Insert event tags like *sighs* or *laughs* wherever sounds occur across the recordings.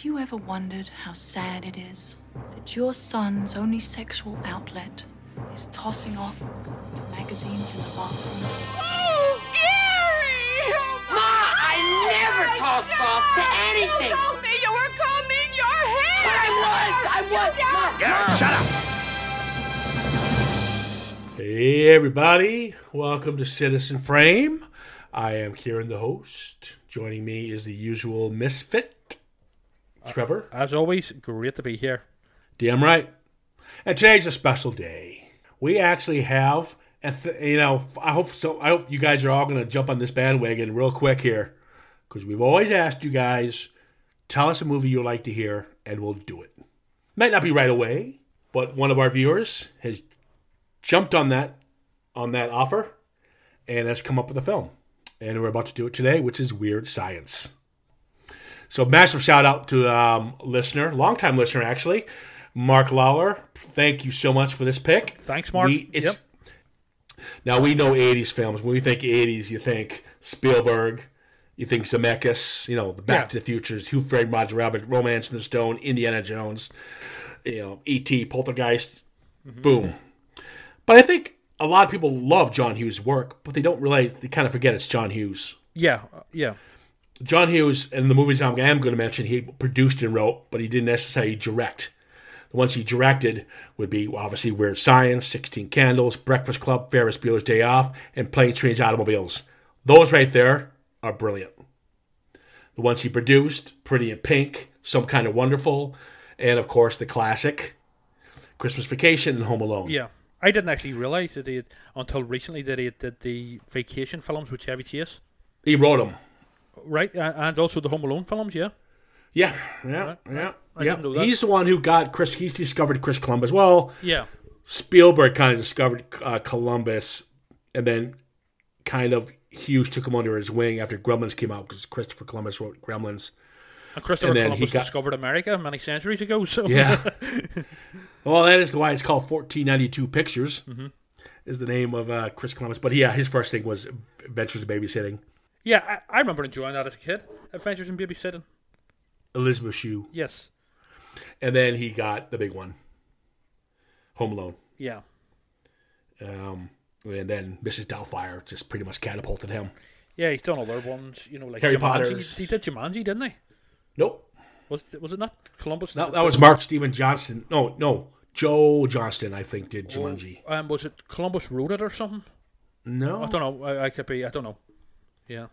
Have you ever wondered how sad it is that your son's only sexual outlet is tossing off to magazines in the bathroom? Oh, Gary! Ma, I never oh, tossed off to anything. You told me you were combing your hair. But I was, I was. Ma, Yeah, shut up. Hey, everybody. Welcome to Citizen Frame. I am Kieran, the host. Joining me is the usual misfit, Trevor. Uh, as always, great to be here. Damn right. And today's a special day. We actually have, a th- you know, I hope so. I hope you guys are all going to jump on this bandwagon real quick here, because we've always asked you guys, tell us a movie you'd like to hear, and we'll do it. Might not be right away, but one of our viewers has jumped on that on that offer, and has come up with a film, and we're about to do it today, which is Weird Science. So massive shout out to um, listener, longtime listener actually, Mark Lawler. Thank you so much for this pick. Thanks, Mark. We, Yep. Now we know '80s films. When we think '80s, you think Spielberg, you think Zemeckis, you know, the Back Yeah. to the Futures, Who Framed Roger Rabbit, Romancing the Stone, Indiana Jones, you know, E.T., Poltergeist, Mm-hmm. boom. But I think a lot of people love John Hughes' work, but they don't realize they kind of forget it's John Hughes. Yeah, uh, yeah. John Hughes, and the movies I'm, I'm going to mention, he produced and wrote, but he didn't necessarily direct. The ones he directed would be obviously Weird Science, 16 Candles, Breakfast Club, Ferris Bueller's Day Off, and Planes, Trains, Automobiles. Those right there are brilliant. The ones he produced, Pretty in Pink, Some Kind of Wonderful, and of course the classic Christmas Vacation and Home Alone. Yeah. I didn't actually realize that he had, until recently that he did the vacation films with Chevy Chase, He wrote them. Right? And also the Home Alone films. Yeah. Yeah, yeah, yeah. I yeah. that. He's the one who got Chris. He's discovered Chris Columbus. Well, Yeah. Spielberg kind of discovered uh, Columbus, and then kind of Hughes took him under his wing after Gremlins came out because Christopher Columbus wrote Gremlins. And Christopher And Columbus got- discovered America many centuries ago. So Yeah. *laughs* well, that is why it's called 1492 Pictures. Is the name of uh, Chris Columbus. But yeah, his first thing was Adventures in Babysitting. Yeah, I, I remember enjoying that as a kid. Adventures in Babysitting. Elizabeth Shue. Yes. And then he got the big one, Home Alone. Yeah. Um, and then Mrs. Doubtfire just pretty much catapulted him. Yeah, he's done other ones. You know, like Harry. Potter's. He did Jumanji, didn't he? Nope. Was was it not Columbus? That, that was Mark Steven Johnston. No, no. Joe Johnston, I think, did Jumanji. Um, was it Columbus wrote it or something? No. I don't know. I, I could be. I don't know. Yeah.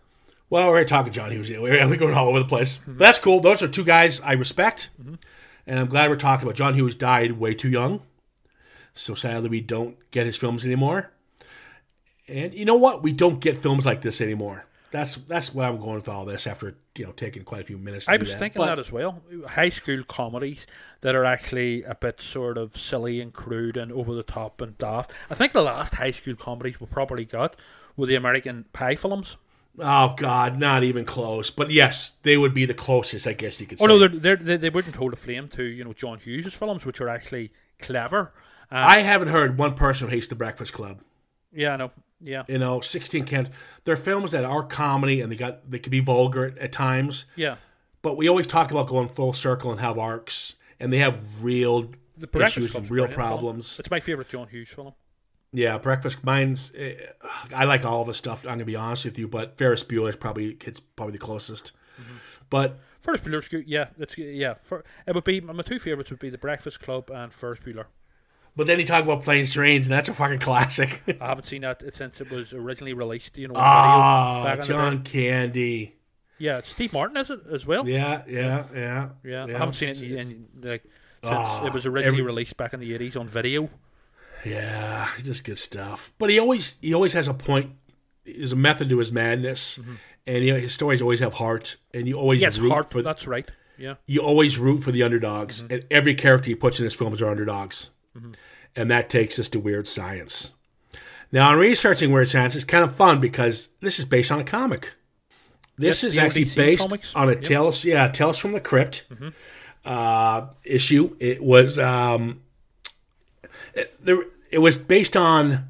Well, we're talking John Hughes. We're, we're going all over the place. But that's cool. Those are two guys I respect. Mm-hmm. And I'm glad we're talking about John Hughes died way too young. So sadly, we don't get his films anymore. And you know what? We don't get films like this anymore. That's that's why I'm going with all this after you know taking quite a few minutes. To I was that. thinking But- that as well. High school comedies that are actually a bit sort of silly and crude and over the top and daft. I think the last high school comedies we probably got were the American Pie films. Oh God, not even close. But yes, they would be the closest, I guess you could say. Oh no, they're, they're, they they wouldn't hold a flame to you know John Hughes' films, which are actually clever. Um, I haven't heard one person who hates The Breakfast Club. yeah, I know. Yeah, You know, sixteen cans. They're films that are comedy and they got they can be vulgar at, at times. yeah. But we always talk about going full circle and have arcs, and they have real The Breakfast issues Club's and real brilliant film. problems. It's my favorite John Hughes film. Yeah, Breakfast. Mine's. eh, I like all of his stuff. I'm gonna be honest with you, but Ferris Bueller's probably it's probably the closest. Mm-hmm. But Ferris Bueller's good. Yeah, that's yeah. For, it would be my two favorites would be The Breakfast Club and Ferris Bueller. but then you talk about planes, trains, and that's a fucking classic. *laughs* I haven't seen that since it was originally released. You know, on Ah, video back in the John. Candy. Yeah, it's Steve Martin, is it as well? Yeah, yeah, yeah, Yeah, I haven't seen it in, in like since Ah, it was originally every- released back in the eighties on video. Yeah, just good stuff. But he always he always has a point. There's a method to his madness, and you know, his stories always have heart, and you always Yes, root heart. for That's right. Yeah, you always root for the underdogs, and every character he puts in his films are underdogs, and that takes us to Weird Science. Now, in researching Weird Science, it's kind of fun because this is based on a comic. This Yes, is actually ODC based comics. on a Yep. Tales, yeah, Tales from the Crypt uh, issue. It was um, it, there. It was based on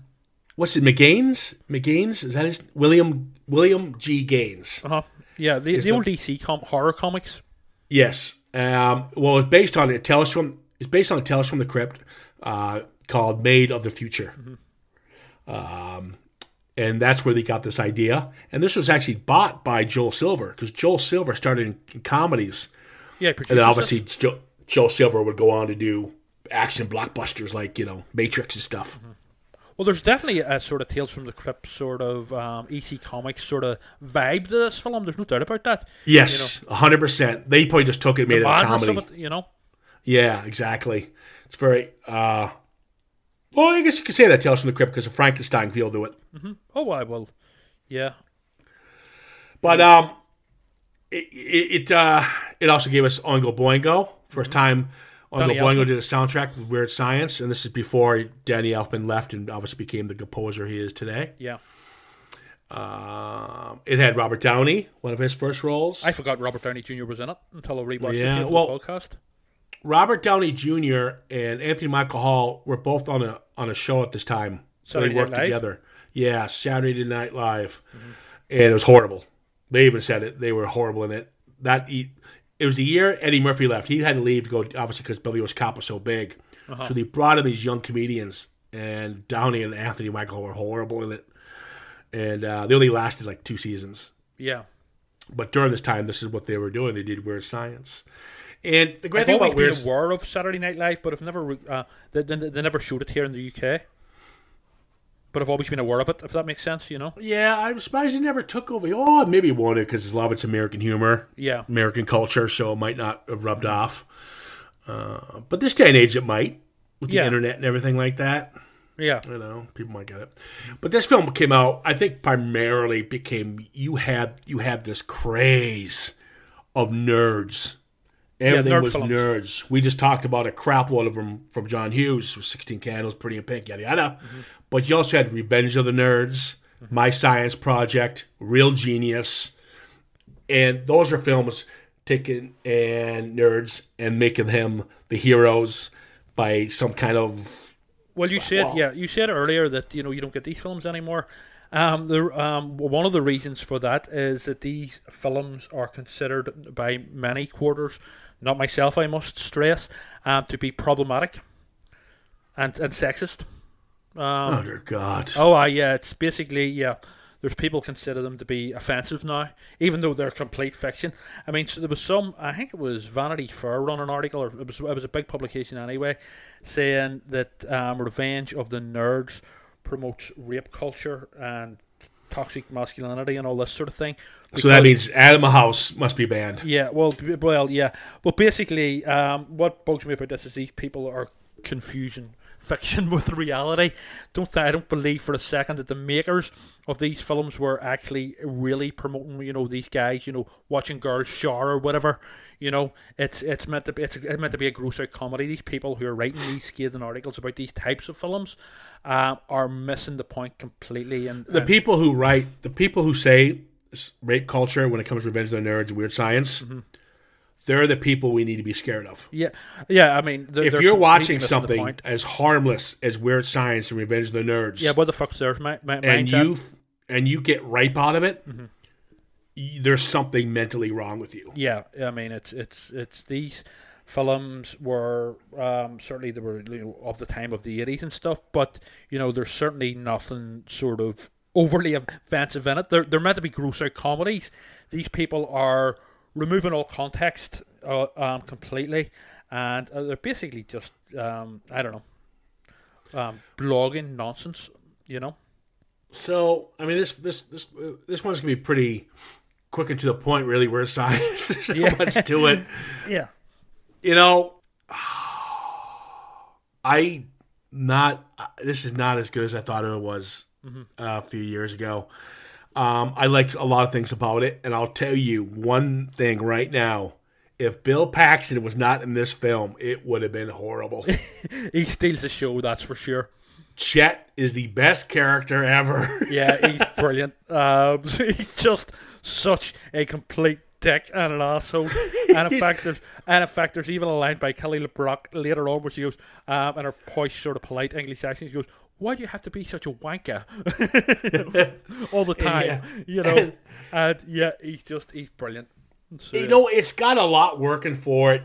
what's it? McGaines. McGaines is that his William William G. Gaines. uh huh. Yeah, the, the the- old DC com- horror comics. Yes, Um, well, it's based on it. Tales from it's based on a Tales from the Crypt uh, called "Made of the Future," um, and that's where they got this idea. And this was actually bought by Joel Silver because Joel Silver started in, comedies, Yeah, and obviously this. jo- Joel Silver would go on to do action blockbusters like you know Matrix and stuff. Well, there's definitely a sort of Tales from the Crypt sort of um, EC Comics sort of vibe to this film. There's no doubt about that. Yes, hundred percent. They probably just took it, and made it a comedy. it, you know. Yeah, exactly. It's very. uh Well, I guess you could say that Tales from the Crypt because of Frankenstein feel to it. Oh, I will. Yeah. But um, it it it, uh, it also gave us Oingo Boingo. 1st time Danny Boingo did a soundtrack with Weird Science, and this is before Danny Elfman left and obviously became the composer he is today. Yeah. Um, it had Robert Downey, one of his first roles. I forgot Robert Downey Jr. was in it until I rewatched Yeah, it well- the podcast. Robert Downey Jr. and Anthony Michael Hall were both on a on a show at this time. So they worked Mm-hmm. together. Yeah, Saturday Night Live, and it was horrible. They even said it. They were horrible in it. That it was the year Eddie Murphy left. He had to leave to go obviously because Beverly Hills Cop was so big. Uh-huh. So they brought in these young comedians, and Downey and Anthony Michael were horrible in it. And uh, they only lasted like two seasons. Yeah. But during this time, this is what they were doing. They did Weird Science. And the great I've thing about been Weird aware of Saturday Night Live, but I've never uh, they, they, they never showed it here in the UK. But I've always been aware of it, if that makes sense, you know. Yeah, I'm surprised he never took over. Oh, maybe he wanted because a lot of it's American humor, Yeah. American culture, so it might not have rubbed off. Uh, but this day and age, it might with the Yeah. internet and everything like that. Yeah. You know, people might get it. But this film came out, I think, primarily became you had you had this craze of nerds. Everything nerd was films. nerds. We just talked about a crap load of them from John Hughes, with 16 Candles, Pretty in Pink, yada yada. But you also had Revenge of the Nerds, My Science Project, Real Genius, and those are films taking and nerds and making them the heroes by some kind of Well, you said Wow. yeah, you said earlier that you know you don't get these films anymore. Um, the um, one of the reasons for that is that these films are considered by many quarters, not myself, I must stress, um, to be problematic and and sexist. Um, oh dear God. Oh, uh, yeah, it's basically yeah. There's people consider them to be offensive now, even though they're complete fiction. I mean, so there was some. I think it was Vanity Fair run an article, or it was it was a big publication anyway, saying that um, Revenge of the Nerds promotes rape culture and toxic masculinity and all this sort of thing. So that means Animal House must be banned. yeah, well, well, yeah. Well, basically, um, what bugs me about this is these people are confusing fiction *laughs* with reality. Don't th- I don't believe for a second that the makers of these films were actually really promoting, you know, these guys, you know, watching girls shower or whatever. You know, it's it's meant to be it's, it's meant to be a gross out comedy. These people who are writing these scathing articles about these types of films um, are missing the point completely. And The and- people who write, the people who say rape culture when it comes to Revenge of the Nerds and Weird Science, Mm-hmm. They're the people we need to be scared of. yeah, yeah. I mean, they're, If they're you're watching something as harmless as Weird Science and Revenge of the Nerds, yeah, what the fuck's theirs? My, my, and at- you and you get ripe out of it, Mm-hmm. y- there's something mentally wrong with you. Yeah, I mean it's it's it's these films were um, certainly they were you know, of the time of the eighties and stuff, but you know there's certainly nothing sort of overly offensive in it. They're they're meant to be gross out comedies. These people are removing all context uh, um, completely, and uh, they're basically just um, I don't know um, blogging nonsense. You know. So, I mean, this this this uh, this one's gonna be pretty quick and to the point. Really, Where Science. *laughs* There's so Yeah. much to it. *laughs* Yeah. you know, I not this is not as good as I thought it was uh, a few years ago. Um, I like a lot of things about it, and I'll tell you one thing right now: if Bill Paxton was not in this film, it would have been horrible. *laughs* He steals the show, that's for sure. Chet is the best character ever. *laughs* Yeah, he's brilliant. Um, *laughs* he's just such a complete dick and an asshole. And in fact, there's and in fact, there's even a line by Kelly LeBrock later on where she goes, um, in her posh, sort of polite English accent, she goes, "Why do you have to be such a wanker *laughs* all the time?" Yeah. You know, and yeah, he's just he's brilliant. So, You know, it's got a lot working for it.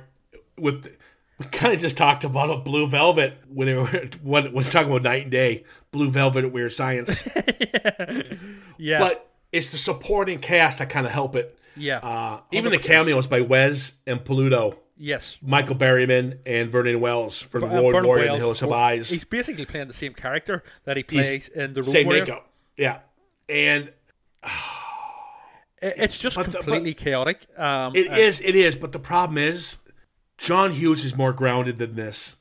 With we kind of just talked about a Blue Velvet when it, *laughs* when when talking about Night and Day, Blue Velvet Weird Science. *laughs* yeah, but it's the supporting cast that kind of help it. yeah, Uh, even the cameos by Wes and Pluto, yes. Michael Berryman, and Vernon Wells for the Uh, Road Vernon Warrior and Wells, the Hills Have Eyes. He's basically playing the same character that he plays in the Road Same Warrior. makeup. Yeah. And It- It's just But the- completely chaotic. Um, it and- is, it is, but the problem is John Hughes is more grounded than this.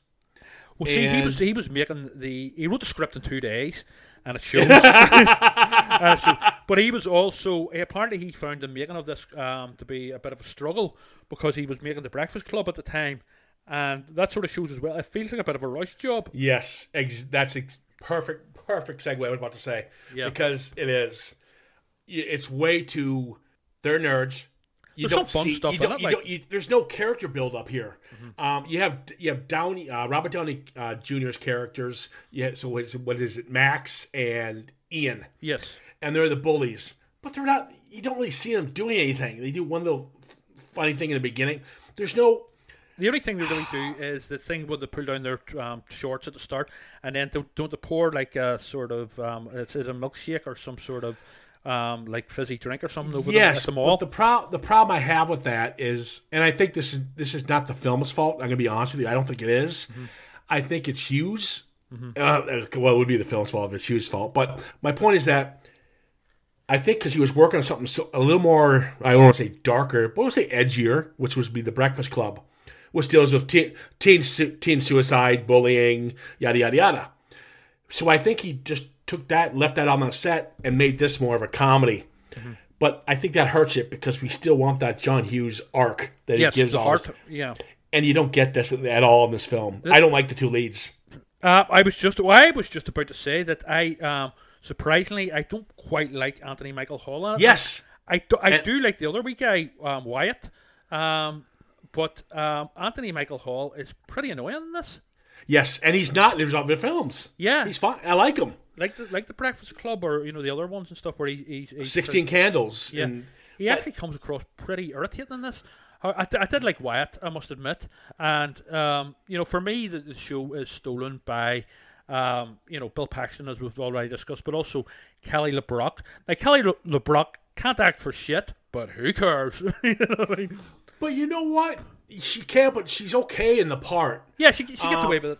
Well, see, he was he was making the he wrote the script in two days, and it shows. *laughs* *laughs* It shows. But he was also apparently he found the making of this um, to be a bit of a struggle because he was making the Breakfast Club at the time, and that sort of shows as well. It feels like a bit of a rush job. Yes, ex- that's ex- perfect. Perfect segue. I was about to say Yeah. because it is. It's way too. They're nerds. You There's don't some fun see. stuff you don't, you like- don't, you, there's no character build up here. Um, you have you have Downey, uh, Robert Downey uh, Jr.'s characters. Yeah, so what is, it, what is it? Max and Ian, Yes, and they're the bullies, but they're not. You don't really see them doing anything. They do one little funny thing in the beginning. There's no. the only thing they really do is the thing where they pull down their um, shorts at the start, and then don't don't they pour like a sort of um, it's, it's a milkshake or some sort of um, like fizzy drink or something over yes, them at the mall. but the pro- the problem I have with that is, and I think this is this is not the film's fault. I'm gonna be honest with you. I don't think it is. Mm-hmm. I think it's Hughes. Uh, well, it would be the film's fault if it's Hughes' fault. But my point is that I think because he was working on something so, a little more, I don't want to say darker, but we'll say edgier, which would be the Breakfast Club, which deals with teen, teen, su- teen suicide, bullying, yada yada yada. So I think he just took that and left that on the set and made this more of a comedy. Mm-hmm. But I think that hurts it because we still want that John Hughes arc that yes, he gives the all heart. this- Yeah. and you don't get this at all in this film. I don't like the two leads. Uh, I was just I was just about to say that I um, surprisingly I don't quite like Anthony Michael Hall. Yes, I do, I And- do like the other wee guy um, Wyatt, um, but um, Anthony Michael Hall is pretty annoying in this. yes, and he's not in his other films. Yeah. he's fine. I like him. Like the like the Breakfast Club or you know the other ones and stuff where he, he's, he's Sixteen Candles. Yeah, and he actually comes across pretty irritating in this. I, I, I did like Wyatt, I must admit, and um, you know, for me, the, the show is stolen by. Um, you know, Bill Paxton, as we've already discussed, but also Kelly LeBrock. Now, Kelly Le- LeBrock can't act for shit, but who cares? *laughs* you know what I mean? But you know what? She can't, but she's okay in the part. Yeah, she, she gets Uh, away with it.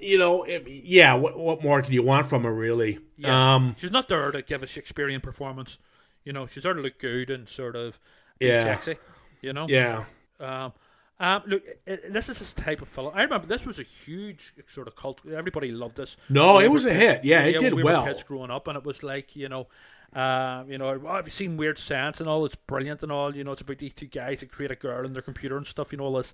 You know, it, yeah. What what more can you want from her, really? Yeah. Um, she's not there to give a Shakespearean performance. You know, she's there to look good and sort of be Yeah. sexy. You know, yeah. Um, um, look, this is this type of film. I remember this was a huge sort of cult. Everybody loved this. No, When it was were a hit. Yeah, it did we well. Kids growing up, and it was like you know, uh, you know, oh, have you seen Weird Science and all? It's brilliant and all. You know, it's about these two guys that create a girl in their computer and stuff. You know all this.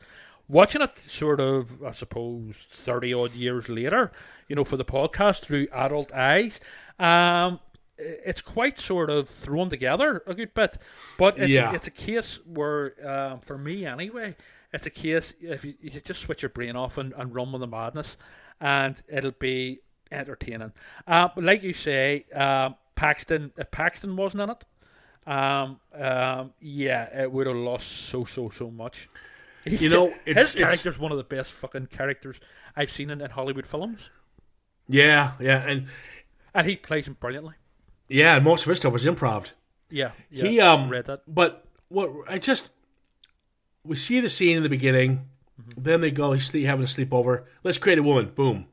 Watching it, sort of, I suppose, thirty odd years later, you know, for the podcast through adult eyes, um, it's quite sort of thrown together a good bit. But it's Yeah. it's a case where, um, for me anyway, it's a case if you, you just switch your brain off and, and run with the madness, and it'll be entertaining. Uh, but like you say, uh, Paxton, if Paxton wasn't in it, um, um, yeah, it would have lost so so so much. You know, it's- his it's- character's one of the best fucking characters I've seen in, in Hollywood films, Yeah, yeah, and and he plays him brilliantly. yeah, and most of his stuff was improv. Yeah, yeah he um read that. but what I just we see the scene in the beginning, Mm-hmm. then they go he's having a sleepover. Let's create a woman. Boom.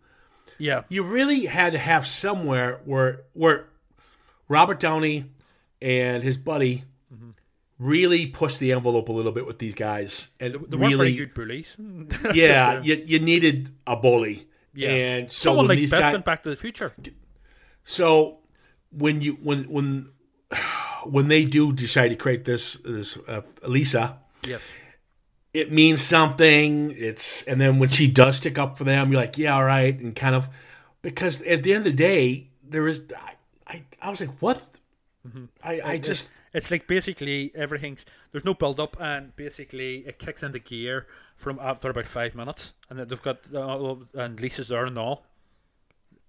Yeah, You really had to have somewhere where where Robert Downey and his buddy really push the envelope a little bit with these guys and Mm-hmm. weren't really good bullies. *laughs* yeah you, you needed a bully yeah. and so Someone like these Biff guys Back to the Future. So when you when when when they do decide to create this this uh, Lisa, Yes. it means something. It's and then when she does stick up for them, you're like, yeah, all right, and kind of because at the end of the day, there is I I, I was like, what? I I just It's like basically everything's there's no build up and basically it kicks into gear from after about five minutes and they've got uh, and Lisa's there and all.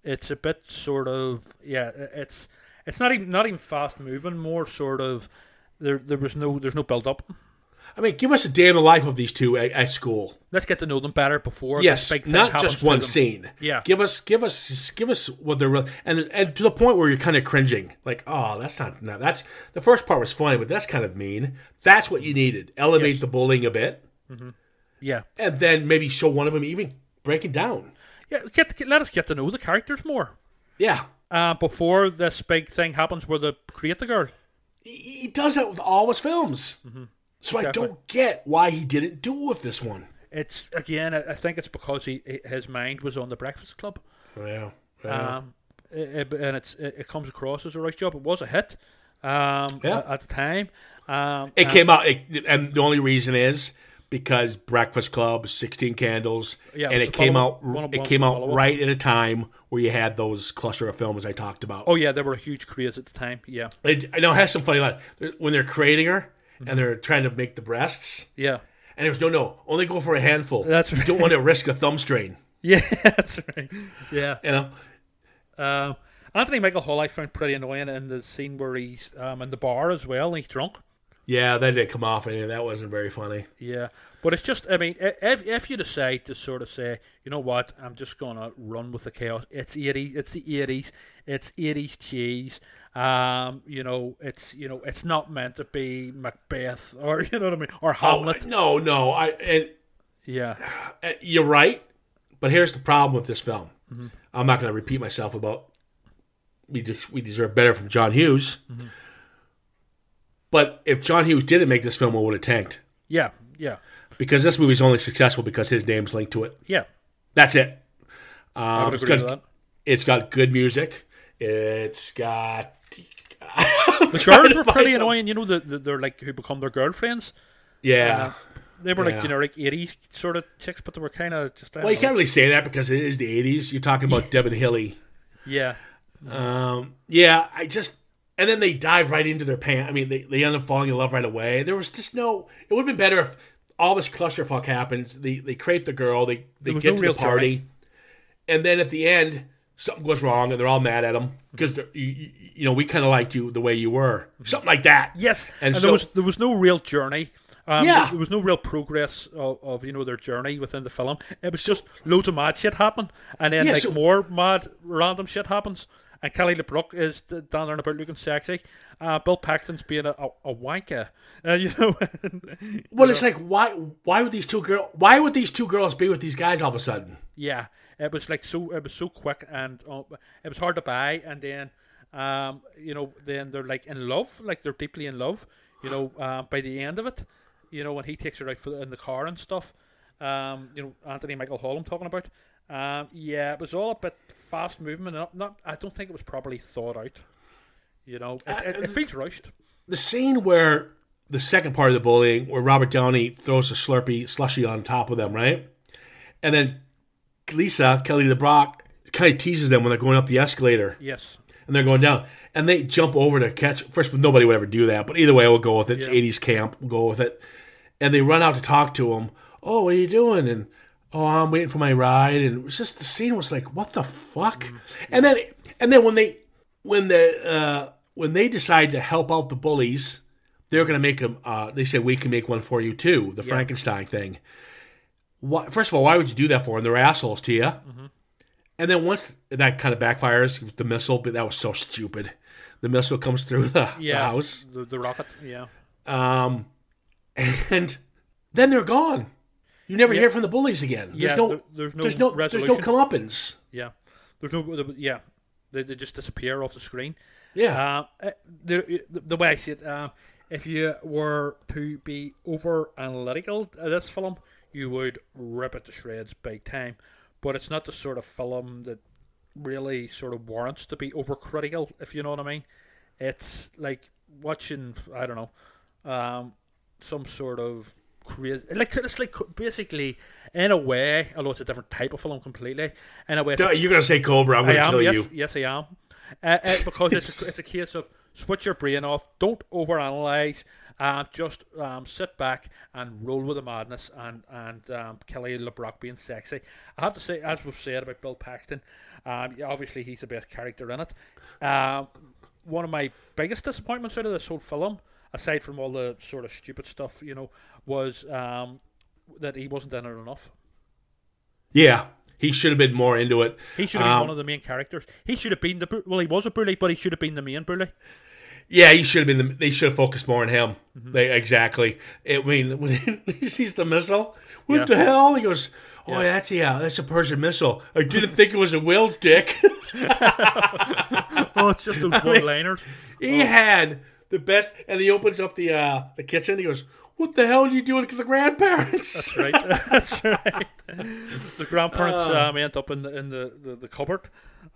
It's a bit sort of yeah. It's it's not even not even fast moving. More sort of there there was no there's no build up. I mean, give us a day in the life of these two at, at school. Let's get to know them better before Yes, this big thing not just one scene. Yeah. give us, give us, give us what they're real, and and to the point where you're kind of cringing, like, oh, that's not, no, that's the first part was funny, but that's kind of mean. That's what you needed. Elevate Yes. the bullying a bit, Yeah, and then maybe show one of them even breaking down. yeah. Get, get let us get to know the characters more Yeah, uh, before this big thing happens where they create the girl. he, he does that with all his films. So I don't get why he didn't do it with this one. It's again, I think it's because he his mind was on the Breakfast Club. Yeah, yeah. Um, it, and it's it, comes across as a right job. It was a hit um, Yeah. at, the time. Um, It came out, it, and the only reason is because Breakfast Club, Sixteen Candles, Yeah, and it came out. It came out right at a time where you had those cluster of films I talked about. Oh yeah, they were a huge craze at the time. Yeah, It, I know it has some funny lines when they're creating her Mm-hmm. and they're trying to make the breasts, yeah, and it was no, no, only go for a handful. That's you right. don't want to risk a thumb strain. *laughs* yeah. That's right. Yeah. You know, Um, Anthony Michael Hall I found pretty annoying in the scene where he's um, in the bar as well and he's drunk. yeah, that didn't come off, and that wasn't very funny. Yeah, but it's just I mean, if, if you decide to sort of say, you know what, I'm just gonna run with the chaos. It's eighties. It's the eighties. It's eighties cheese. Um, you know, it's you know, it's not meant to be Macbeth or *laughs* you know what I mean, or Hamlet. Oh, no, no, I. And, yeah, *sighs* You're right, but here's the problem with this film. Mm-hmm. I'm not going to repeat myself about we de- we deserve better from John Hughes. Mm-hmm. But if John Hughes didn't make this film, it would have tanked yeah, yeah, because this movie's only successful because his name's linked to it. yeah. That's it. Um, it's got it's got good music. It's got *laughs* The girls were pretty annoying. You know, the, the they're like who become their girlfriends. Yeah. They were like Yeah. generic '80s sort of chicks, but they were kind of just. Well, you don't can't really say that because it is the '80s. You're talking about Deb and Hilly. Yeah, Um, yeah, I just and then they dive right into their pants. I mean, they, they end up falling in love right away. There was just no. It would have been better if all this clusterfuck happens. They they create the girl. They they get no to real the party, and then at the end something goes wrong and they're all mad at him because you, you, you know we kind of liked you the way you were, something like that. Yes, And and, so- there was there was no real journey. Um, Yeah. there was no real progress of, of you know their journey within the film. It was just loads of mad shit happen, and then Yeah, like so- more mad random shit happens. And Kelly LeBrock is down there and about looking sexy. Uh, Bill Paxton's being a, a, a wanker, uh, *laughs* you know. Well, it's like why why would these two girl why would these two girls be with these guys all of a sudden? yeah, it was like so. It was so quick, and uh, it was hard to buy. And then, um, you know, then they're like in love, like they're deeply in love. You know, uh, by the end of it, you know, when he takes her out for in the car and stuff. Um, you know, Anthony Michael Hall. I'm talking about. Um, yeah, it was all a bit fast movement. Not, not, I don't think it was properly thought out. You know, it, it, it feels rushed. the scene where the second part of the bullying, where Robert Downey throws a Slurpee slushy on top of them, right? And then Lisa Kelly LeBrock kind of teases them when they're going up the escalator Yes. and they're going down, and they jump over to catch. First, nobody would ever do that, but either way, we'll go with it. It's Yeah. '80s camp. We'll go with it. And they run out to talk to him. Oh, what are you doing? And oh, I'm waiting for my ride. And it was just the scene was like, what the fuck? And then, and then when they, when the, uh, when they decide to help out the bullies, they're going to make them. Uh, they say we can make one for you too. The Frankenstein thing. Why, first of all, why would you do that for? them? they're assholes to you. And then once that kind of backfires with the missile, but that was so stupid. The missile comes through the, the Yeah. house, The, the rocket. Yeah. um, and then they're gone. You never Yeah. hear from the bullies again. There's Yeah, no, there- there's no there's no, there's no comeuppance. Yeah. There's no. Yeah. They, they just disappear off the screen. Yeah, uh, the, the, the way I see it, um, if you were to be over analytical at this film, you would rip it to shreds big time. But it's not the sort of film that really sort of warrants to be overcritical, if you know what I mean. It's like watching, I don't know, um, some sort of crazy, like it's like basically in a way, although it's a different type of film completely. In a way, you're gonna say Cobra. I'm gonna am. kill Yes, you. yes, I am. Uh, uh, because it's a, *laughs* it's a case of switch your brain off. Don't overanalyze. Uh, just um, sit back and roll with the madness. And and um, Kelly LeBrock being sexy. I have to say, as we've said about Bill Paxton, um, obviously he's the best character in it. Um, one of my biggest disappointments out of this whole film, aside from all the sort of stupid stuff, you know, was um, that he wasn't in it enough. Yeah, he should have been more into it. He should have been Um, one of the main characters. He should have been the well. He was a bully, but he should have been the main bully. Yeah, he should have been. The, they should have focused more on him. Mm-hmm. They exactly. I mean, *laughs* when he sees the missile, what Yeah. the hell? He goes, "Oh, Yeah. that's yeah, that's a Persian missile." I didn't think it was a Will's dick. *laughs* *laughs* Oh, it's just those one-liners. he had the best, and he opens up the uh, the kitchen. He goes, "What the hell are you doing with the grandparents?" right. *laughs* That's right. The grandparents Ah. um, end up in the in the, the, the cupboard.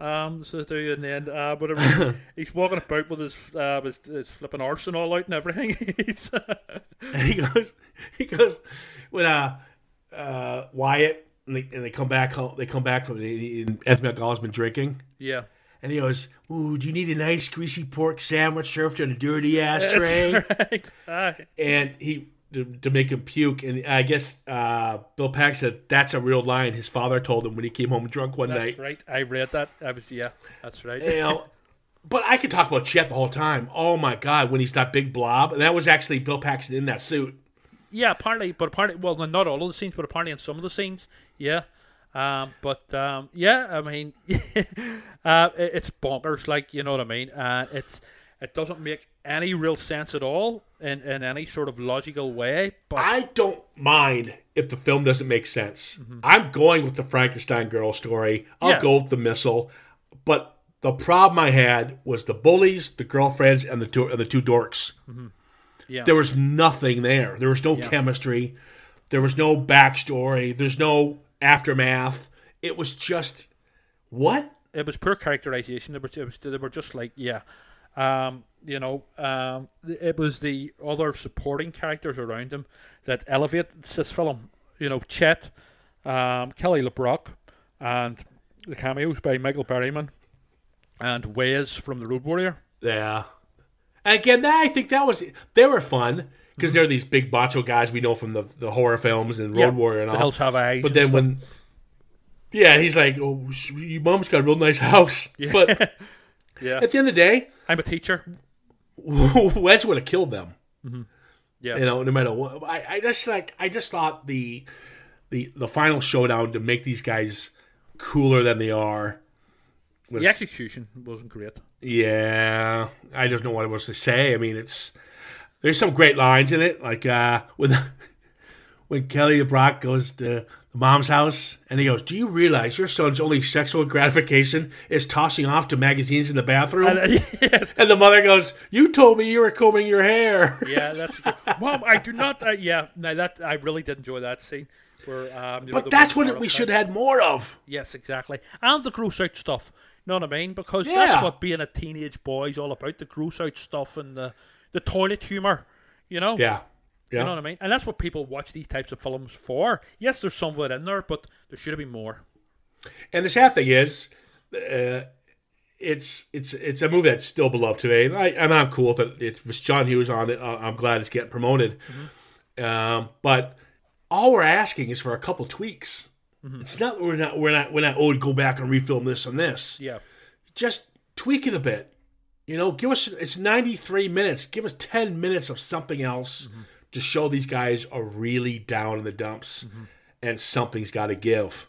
Um, so they do in the end. Uh, but I mean, *laughs* he's walking about with his uh, his, his flipping arse and all out and everything. *laughs* And he goes, he goes, when uh, uh, Wyatt and they, and they come back home, they come back from the Anthony McDonald's been drinking, yeah. And he goes, "Ooh, do you need a nice greasy pork sandwich served on a dirty ass tray?" *laughs* Right. And he to, to make him puke. And I guess uh, Bill Pack said that's a real line his father told him when he came home drunk one That's night. right. I read that. I was yeah. That's right. You know, but I could talk about Chet the whole time. Oh my god, when he's that big blob, and that was actually Bill Paxton in that suit. Yeah, partly, but partly, well, not all of the scenes, but apparently in some of the scenes, yeah. Um, but um, yeah, I mean, *laughs* uh, it- it's bonkers, like you know what I mean. Uh, it's it doesn't make any real sense at all in, in any sort of logical way. But I don't mind if the film doesn't make sense. I'm going with the Frankenstein girl story. I'll Yeah. go with the missile. But the problem I had was the bullies, the girlfriends, and the two, and the two dorks. yeah, There was nothing there. There was no Yeah. chemistry. There was no backstory. There's no aftermath. It was just what? it was poor characterization. They were, it was, they were just like, yeah, um, you know, um, it was the other supporting characters around him that elevate this film. You know, Chet, um, Kelly LeBrock, and the cameos by Michael Berryman and Wes from the Road Warrior. Yeah. Again, that, I think that was they were fun because they're these big macho guys we know from the, the horror films and Road Yeah, Warrior and the all. Hills Have Eyes. But then when, yeah, and he's like, "Oh, your mom's got a real nice house." *laughs* But yeah, at the end of the day, I'm a teacher. Wes would have killed them. Mm-hmm. Yeah, You know, no matter what. I, I just like I just thought the the the final showdown to make these guys cooler than they are was the execution wasn't great. Yeah, I don't know what I was to say. I mean, it's there's some great lines in it, like uh, when *laughs* when Kelly Brock goes to the mom's house and he goes, "Do you realize your son's only sexual gratification is tossing off to magazines in the bathroom?" And, *laughs* And, uh, yes, the mother goes, "You told me you were combing your hair." *laughs* yeah, that's good. Mom, I do not. Uh, yeah, no, that I really did enjoy that scene. Where, um, you know, But that's what we should have had more of. Yes, exactly. And the gross out stuff. You know what I mean? Because Yeah. that's what being a teenage boy is all about the gross out stuff and the, the toilet humour. You know? Yeah, yeah. You know what I mean? And that's what people watch these types of films for. Yes, there's some of it in there, but there should have been more. And the sad thing is, uh, it's it's it's a movie that's still beloved today, and, I, and I'm cool that it with John Hughes on it. I'm glad it's getting promoted. Um, but all we're asking is for a couple tweaks. It's not we're not we're not we're not oh go back and refilm this and this. Yeah. Just tweak it a bit. You know, give us it's 93 minutes. Give us 10 minutes of something else to show these guys are really down in the dumps, and something's got to give.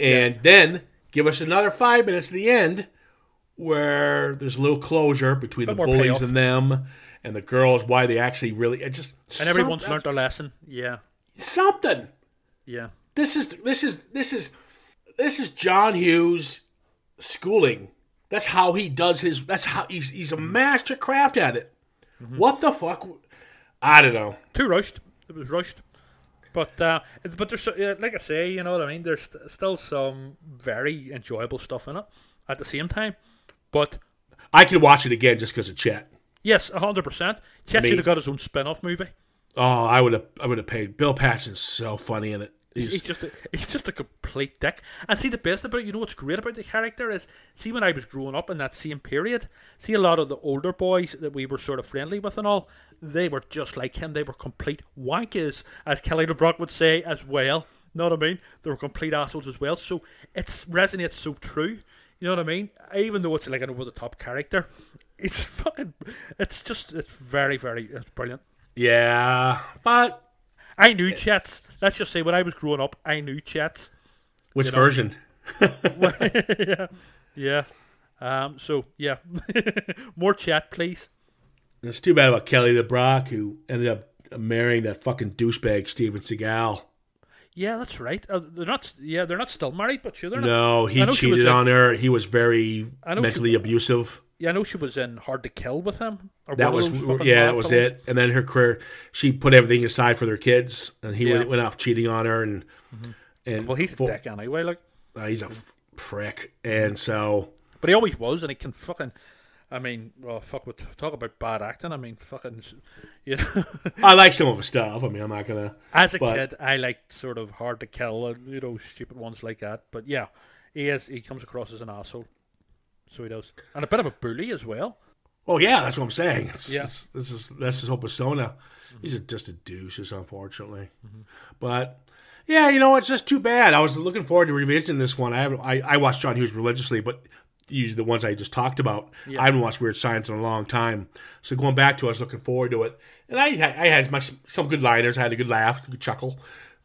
And then give us another five minutes at the end where there's a little closure between the bullies payoff. and them and the girls, why they actually really it just And everyone's learned their lesson. Yeah. something. Yeah. This is this is this is this is John Hughes schooling. That's how he does his. That's how he's he's a master craft at it. What the fuck? I don't know. Too rushed. It was rushed. But uh, it's- but there's so- like I say, you know what I mean. There's still some very enjoyable stuff in it. At the same time, but I could watch it again just because of Chet. yes, hundred percent. Chet should have got his own spin-off movie. Oh, I would have I would have paid. Bill Paxton's so funny in it. He's, He's just a, he's just a complete dick. And see the best about it, you know what's great about the character is see when I was growing up in that same period, see a lot of the older boys that we were sort of friendly with and all, they were just like him. They were complete wankers, as Kelly LeBrock would say as well. Know what I mean? They were complete assholes as well. So it resonates so true. You know what I mean? Even though it's like an over the top character, It's *laughs* fucking. It's just. It's very, very. It's brilliant. Yeah, but I knew Chet. Let's just say when I was growing up, I knew Chet. which You know. version? *laughs* *laughs* Yeah. Um. So yeah, *laughs* more chat, please. It's too bad about Kelly LeBrock, who ended up marrying that fucking douchebag Steven Seagal. Yeah, that's right. Uh, they're not. Yeah, they're not still married, but sure, they're not. No, he I know she was cheated on her. He was very know she- mentally abusive. Yeah, I know she was in Hard to Kill with him. Or That was of those fucking yeah, that was films. it. And then her career, she put everything aside for their kids, and he Yeah. Mm-hmm. went, went off cheating on her, and and Well, he's a dick anyway. Like, uh, he's a f- prick, and so but he always was, and he can fucking. I mean, well, fuck. With talk about bad acting. I mean, fucking. You know, *laughs* I like some of his stuff. I mean, I'm not gonna. as a But- kid, I liked sort of Hard to Kill, and you know, stupid ones like that. But yeah, he is. He comes across as an asshole. So he does, and a bit of a bully as well. Oh yeah, that's what I'm saying. It's, Yeah. it's- this is that's his whole persona. He's a, just a douche, just unfortunately. Mm-hmm. But yeah, you know, it's just too bad. I was looking forward to revisiting this one. I haven't. I, I watched John Hughes religiously, but usually the ones I just talked about, I haven't watched Weird Science in a long time. So going back to, it, I was looking forward to it, and I had, I had my, some good liners. I had a good laugh, a good chuckle.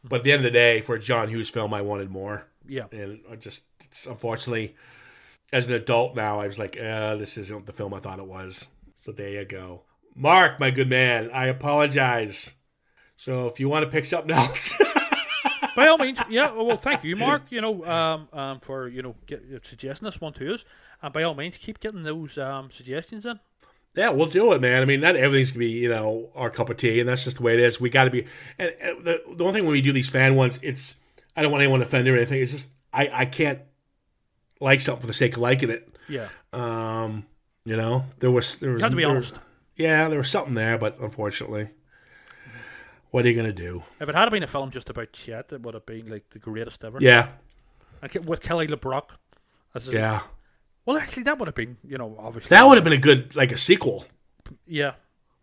But at the end of the day, for a John Hughes film, I wanted more. Yeah, and I just it's unfortunately as an adult now I was like uh, this isn't the film I thought it was so there you go Mark my good man I apologize so if you want to pick something *laughs* else by all means, yeah. Well, thank you, Mark. You know, um, um, for you know, get, suggesting this one to us, and by all means, keep getting those um suggestions in. yeah we'll do it man I mean not everything's gonna be you know our cup of tea and that's just the way it is we got to be and, and the, the one thing when we do these fan ones it's I don't want anyone offended or anything it's just I I can't like something for the sake of liking it Yeah, um you know there was there was you have to be there- honest. Yeah, there was something there, but unfortunately, what are you gonna do? If it had been a film just about Chet, it would have been like the greatest ever. Yeah, And Ke- with Kelly LeBrock. As a- yeah, Well, actually, that would have been, you know, obviously. that would have been a good like a sequel. Yeah,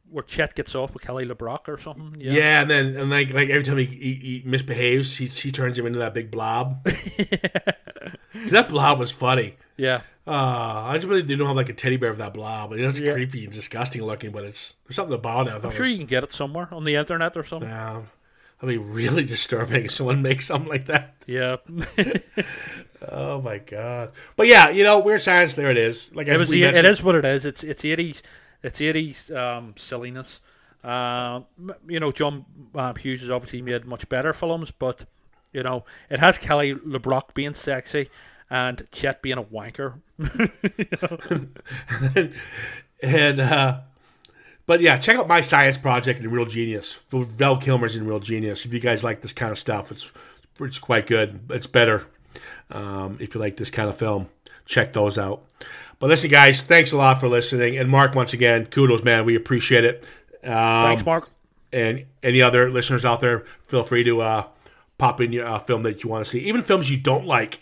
where Chet gets off with Kelly LeBrock or something. Yeah, Yeah. and then and like like every time he, he, he misbehaves, he she turns him into that big blob. *laughs* that blob was funny. Yeah. Uh, I just really didn't have like a teddy bear of that blob. You know, it's Yeah. creepy and disgusting looking, but it's there's something about it. I I'm sure was, you can get it somewhere on the internet or something. yeah, that'd be really *laughs* disturbing if someone makes something like that. Yeah. *laughs* Oh my god! But yeah, you know, weird science. There it is. Like it as was. the- It what it is. It's it's eighties. It's eighties um, silliness. Um, you know, John uh, Hughes has obviously made much better films, but you know, it has Kelly LeBrock being sexy and Chet being a wanker. *laughs* and uh but yeah, check out my science project in Real Genius. Val Kilmer's in Real Genius. If you guys like this kind of stuff, it's it's quite good. It's better um, if you like this kind of film. Check those out. But listen, guys, thanks a lot for listening. And Mark, once again, kudos, man. We appreciate it. Um, Thanks, Mark. and any other listeners out there, feel free to uh, pop in your uh, film that you want to see. Even films you don't like.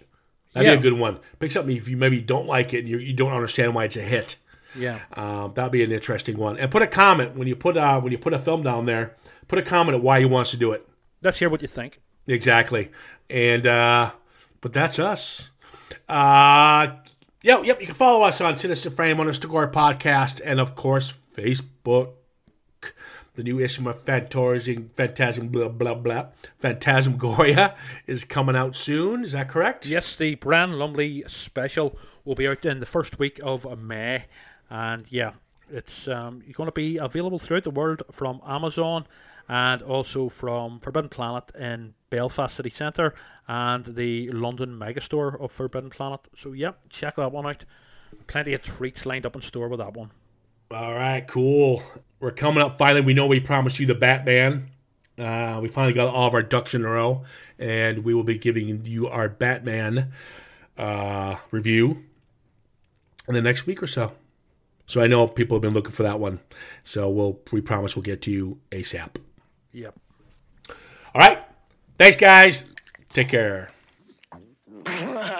That'd Yeah. be a good one. Pick something if you maybe don't like it and you, you don't understand why it's a hit. Yeah. Um, that'd be an interesting one. And put a comment when you put uh, when you put a film down there. Put a comment at why you want us to do it. Let's hear what you think. Exactly. And uh, but that's us. Uh, yep, yep. You can follow us on Sinister Frame underscore podcast, and of course Facebook. The new issue of Phantasm, Phantasm, blah blah blah, Phantasmagoria is coming out soon. Is that correct? Yes, the Brian Lumley special will be out in the first week of May, and yeah, it's um, going to be available throughout the world from Amazon and also from Forbidden Planet in Belfast City Centre and the London Megastore of Forbidden Planet. So yeah, check that one out. Plenty of treats lined up in store with that one. All right, cool. We're coming up finally. We know we promised you the Batman. Uh, we finally got all of our ducks in a row, and we will be giving you our Batman uh, review in the next week or so. So I know people have been looking for that one. So we'll we promise we'll get to you ASAP. Yep. All right. Thanks, guys. Take care. *laughs*